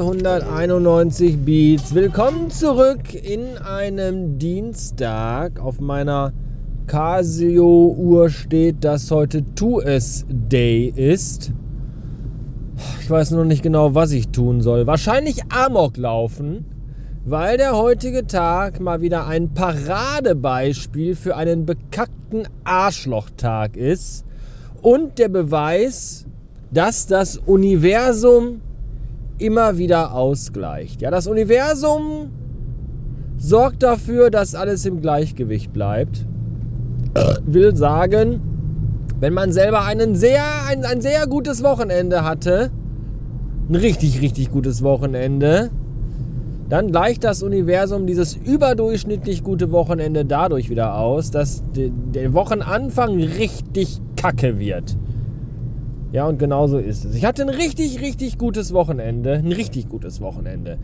291 Beats. Willkommen zurück in einem Dienstag. Auf meiner Casio-Uhr steht, dass heute Tu Es Day ist. Ich weiß noch nicht genau, was ich tun soll. Wahrscheinlich Amok laufen, weil der heutige Tag mal wieder ein Paradebeispiel für einen bekackten Arschlochtag ist. Und der Beweis, dass das Universum immer wieder ausgleicht. Ja, das Universum sorgt dafür, dass alles im Gleichgewicht bleibt. Will sagen, wenn man selber einen sehr, ein, ein sehr gutes Wochenende hatte, ein richtig, richtig gutes Wochenende, dann gleicht das Universum dieses überdurchschnittlich gute Wochenende dadurch wieder aus, dass der Wochenanfang richtig kacke wird. Ja, und genau so ist es. Ich hatte ein richtig, richtig gutes Wochenende. Ein richtig gutes Wochenende.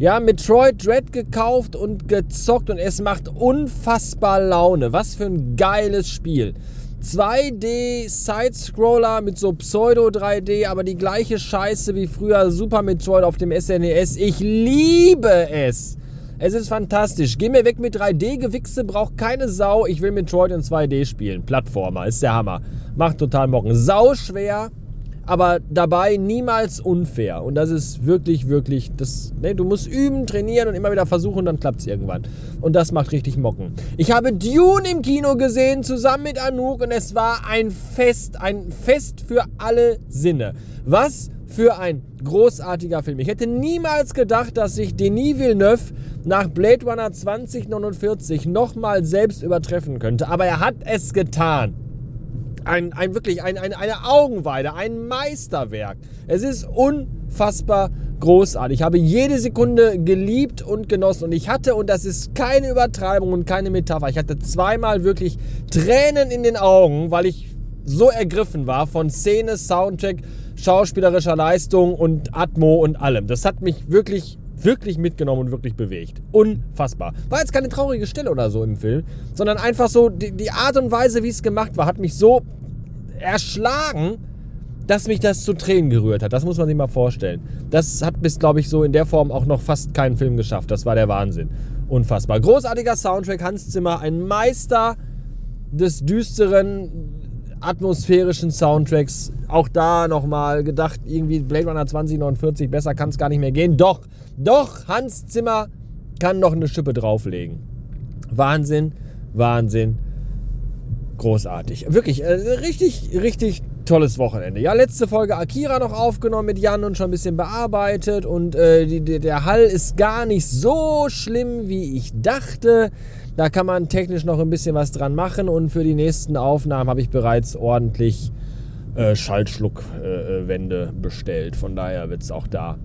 Ja, Metroid Dread gekauft und gezockt und es macht unfassbar Laune. Was für ein geiles Spiel. 2D Side-Scroller mit so Pseudo 3D, aber die gleiche Scheiße wie früher Super Metroid auf dem SNES. E ich liebe es. Es ist fantastisch. Geh mir weg mit 3D-Gewichse, braucht keine Sau. Ich will Metroid in 2D spielen. Plattformer, ist der Hammer. Macht total Mocken. Sau schwer, aber dabei niemals unfair. Und das ist wirklich, wirklich, das, ne, du musst üben, trainieren und immer wieder versuchen, dann klappt es irgendwann. Und das macht richtig Mocken. Ich habe Dune im Kino gesehen, zusammen mit Anouk, und es war ein Fest, ein Fest für alle Sinne. Was für ein großartiger Film. Ich hätte niemals gedacht, dass sich Denis Villeneuve nach Blade Runner 2049 nochmal selbst übertreffen könnte. Aber er hat es getan ein, ein wirklich ein, ein, eine Augenweide, ein Meisterwerk. Es ist unfassbar großartig. Ich habe jede Sekunde geliebt und genossen. Und ich hatte, und das ist keine Übertreibung und keine Metapher, ich hatte zweimal wirklich Tränen in den Augen, weil ich so ergriffen war von Szene, Soundtrack, schauspielerischer Leistung und Atmo und allem. Das hat mich wirklich wirklich mitgenommen und wirklich bewegt. Unfassbar. War jetzt keine traurige Stelle oder so im Film, sondern einfach so die, die Art und Weise, wie es gemacht war, hat mich so erschlagen, dass mich das zu Tränen gerührt hat. Das muss man sich mal vorstellen. Das hat bis, glaube ich, so in der Form auch noch fast keinen Film geschafft. Das war der Wahnsinn. Unfassbar. Großartiger Soundtrack, Hans Zimmer, ein Meister des düsteren, atmosphärischen Soundtracks. Auch da nochmal gedacht, irgendwie Blade Runner 2049, besser kann es gar nicht mehr gehen. Doch, doch, Hans Zimmer kann noch eine Schippe drauflegen. Wahnsinn, Wahnsinn, großartig. Wirklich, äh, richtig, richtig tolles Wochenende. Ja, letzte Folge Akira noch aufgenommen mit Jan und schon ein bisschen bearbeitet. Und äh, die, der Hall ist gar nicht so schlimm, wie ich dachte. Da kann man technisch noch ein bisschen was dran machen. Und für die nächsten Aufnahmen habe ich bereits ordentlich äh, Schaltschluckwände äh, bestellt. Von daher wird es auch da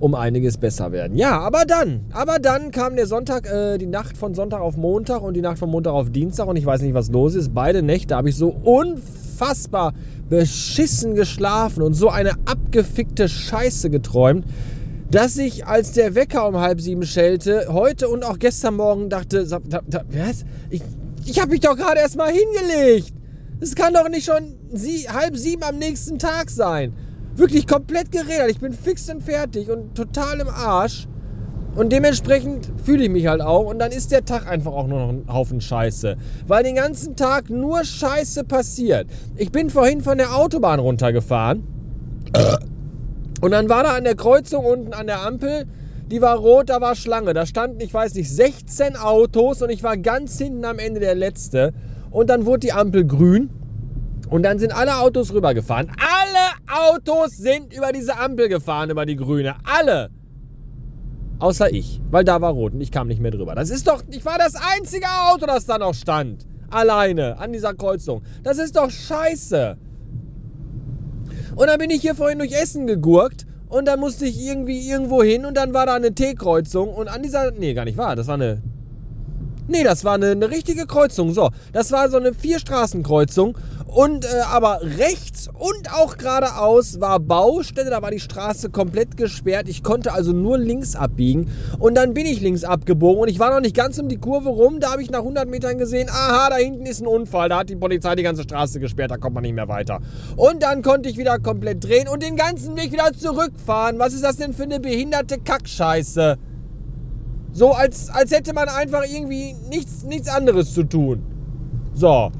um einiges besser werden. Ja, aber dann, aber dann kam der Sonntag, äh, die Nacht von Sonntag auf Montag und die Nacht von Montag auf Dienstag und ich weiß nicht, was los ist. Beide Nächte habe ich so unfassbar beschissen geschlafen und so eine abgefickte Scheiße geträumt, dass ich, als der Wecker um halb sieben schellte, heute und auch gestern Morgen dachte, was? Ich, ich habe mich doch gerade erst mal hingelegt. Es kann doch nicht schon sie, halb sieben am nächsten Tag sein wirklich komplett gerädert. Ich bin fix und fertig und total im Arsch. Und dementsprechend fühle ich mich halt auch. Und dann ist der Tag einfach auch nur noch ein Haufen Scheiße. Weil den ganzen Tag nur Scheiße passiert. Ich bin vorhin von der Autobahn runtergefahren. Und dann war da an der Kreuzung unten an der Ampel, die war rot, da war Schlange. Da standen, ich weiß nicht, 16 Autos und ich war ganz hinten am Ende der letzte. Und dann wurde die Ampel grün. Und dann sind alle Autos rübergefahren. Alle Autos sind über diese Ampel gefahren, über die grüne. Alle. Außer ich, weil da war rot und ich kam nicht mehr drüber. Das ist doch, ich war das einzige Auto, das da noch stand. Alleine an dieser Kreuzung. Das ist doch scheiße. Und dann bin ich hier vorhin durch Essen gegurkt und dann musste ich irgendwie irgendwo hin und dann war da eine T-Kreuzung und an dieser, nee, gar nicht wahr, das war eine Nee, das war eine, eine, richtige Kreuzung. So, das war so eine Vierstraßenkreuzung. Und äh, aber rechts und auch geradeaus war Baustelle, da war die Straße komplett gesperrt. Ich konnte also nur links abbiegen. Und dann bin ich links abgebogen und ich war noch nicht ganz um die Kurve rum. Da habe ich nach 100 Metern gesehen, aha, da hinten ist ein Unfall. Da hat die Polizei die ganze Straße gesperrt, da kommt man nicht mehr weiter. Und dann konnte ich wieder komplett drehen und den ganzen Weg wieder zurückfahren. Was ist das denn für eine behinderte Kackscheiße? So, als, als hätte man einfach irgendwie nichts, nichts anderes zu tun. So.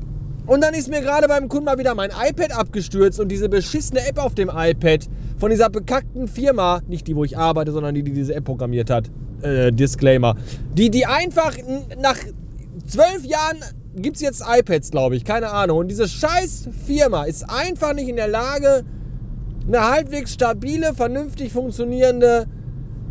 Und dann ist mir gerade beim Kunden mal wieder mein iPad abgestürzt und diese beschissene App auf dem iPad von dieser bekackten Firma, nicht die, wo ich arbeite, sondern die, die diese App programmiert hat, äh, Disclaimer, die, die einfach nach zwölf Jahren gibt es jetzt iPads, glaube ich, keine Ahnung. Und diese scheiß Firma ist einfach nicht in der Lage, eine halbwegs stabile, vernünftig funktionierende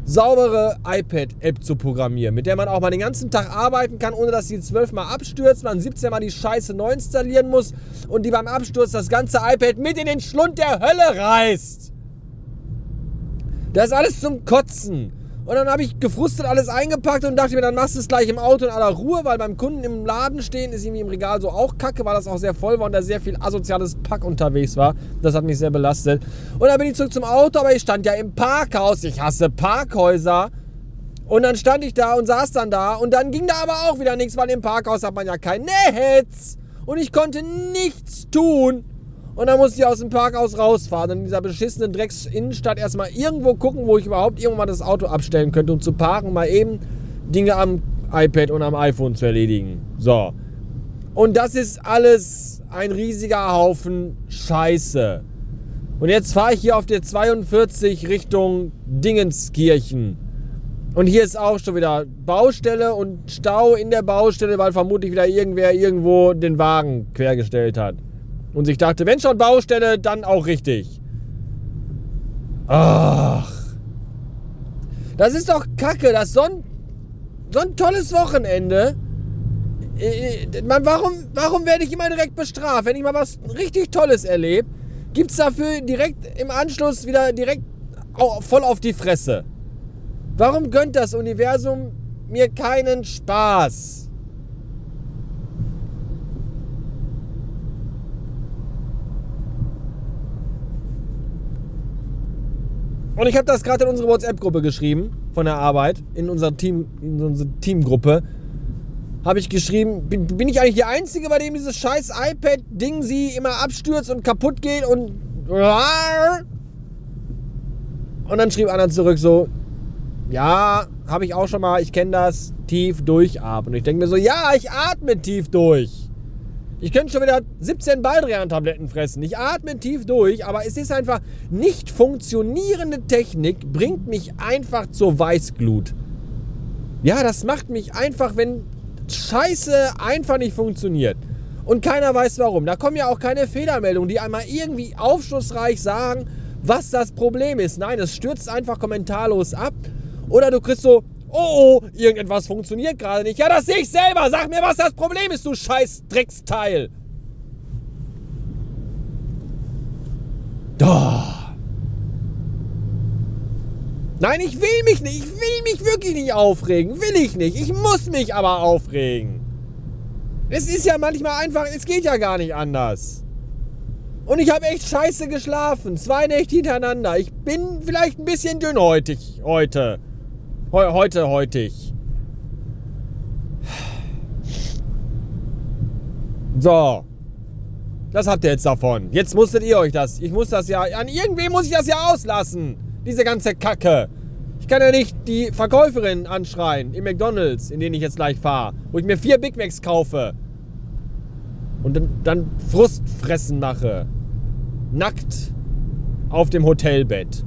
saubere iPad-App zu programmieren, mit der man auch mal den ganzen Tag arbeiten kann, ohne dass sie zwölfmal abstürzt, man 17 Mal die Scheiße neu installieren muss und die beim Absturz das ganze iPad mit in den Schlund der Hölle reißt. Das ist alles zum Kotzen. Und dann habe ich gefrustet alles eingepackt und dachte mir, dann machst du es gleich im Auto in aller Ruhe, weil beim Kunden im Laden stehen ist irgendwie im Regal so auch kacke, weil das auch sehr voll war und da sehr viel asoziales Pack unterwegs war. Das hat mich sehr belastet. Und dann bin ich zurück zum Auto, aber ich stand ja im Parkhaus. Ich hasse Parkhäuser. Und dann stand ich da und saß dann da und dann ging da aber auch wieder nichts, weil im Parkhaus hat man ja kein Netz. Und ich konnte nichts tun. Und dann musste ich aus dem Parkhaus rausfahren und in dieser beschissenen Drecks-Innenstadt erstmal irgendwo gucken, wo ich überhaupt irgendwann das Auto abstellen könnte, um zu parken, mal eben Dinge am iPad und am iPhone zu erledigen. So. Und das ist alles ein riesiger Haufen Scheiße. Und jetzt fahre ich hier auf der 42 Richtung Dingenskirchen. Und hier ist auch schon wieder Baustelle und Stau in der Baustelle, weil vermutlich wieder irgendwer irgendwo den Wagen quergestellt hat und sich dachte, wenn schon Baustelle, dann auch richtig. Ach. Das ist doch kacke, das so ein, so ein tolles Wochenende. Äh, äh, warum, warum werde ich immer direkt bestraft? Wenn ich mal was richtig Tolles erlebe, gibt es dafür direkt im Anschluss wieder direkt voll auf die Fresse. Warum gönnt das Universum mir keinen Spaß? Und ich habe das gerade in unsere WhatsApp-Gruppe geschrieben, von der Arbeit, in unserer, Team, in unserer Teamgruppe. Habe ich geschrieben, bin, bin, ich eigentlich der Einzige, bei dem dieses scheiß iPad-Ding sie immer abstürzt und kaputt geht und. Und dann schrieb einer zurück so: Ja, habe ich auch schon mal, ich kenne das, tief durchatmen. Und ich denke mir so: Ja, ich atme tief durch. Ich könnte schon wieder 17 Baldrian-Tabletten fressen. Ich atme tief durch, aber es ist einfach nicht funktionierende Technik, bringt mich einfach zur Weißglut. Ja, das macht mich einfach, wenn Scheiße einfach nicht funktioniert. Und keiner weiß warum. Da kommen ja auch keine Fehlermeldungen, die einmal irgendwie aufschlussreich sagen, was das Problem ist. Nein, es stürzt einfach kommentarlos ab. Oder du kriegst so, Oh, oh, irgendetwas funktioniert gerade nicht. Ja, das sehe ich selber. Sag mir, was das Problem ist, du scheiß Drecksteil. Da. Nein, ich will mich nicht. Ich will mich wirklich nicht aufregen. Will ich nicht. Ich muss mich aber aufregen. Es ist ja manchmal einfach, es geht ja gar nicht anders. Und ich habe echt scheiße geschlafen. Zwei Nächte hintereinander. Ich bin vielleicht ein bisschen dünnhäutig heute. He heute, heutig. So. Das habt ihr jetzt davon. Jetzt musstet ihr euch das. Ich muss das ja. An irgendwem muss ich das ja auslassen. Diese ganze Kacke. Ich kann ja nicht die Verkäuferin anschreien im McDonalds, in den ich jetzt gleich fahre, wo ich mir vier Big Macs kaufe. Und dann, dann Frustfressen mache. Nackt auf dem Hotelbett.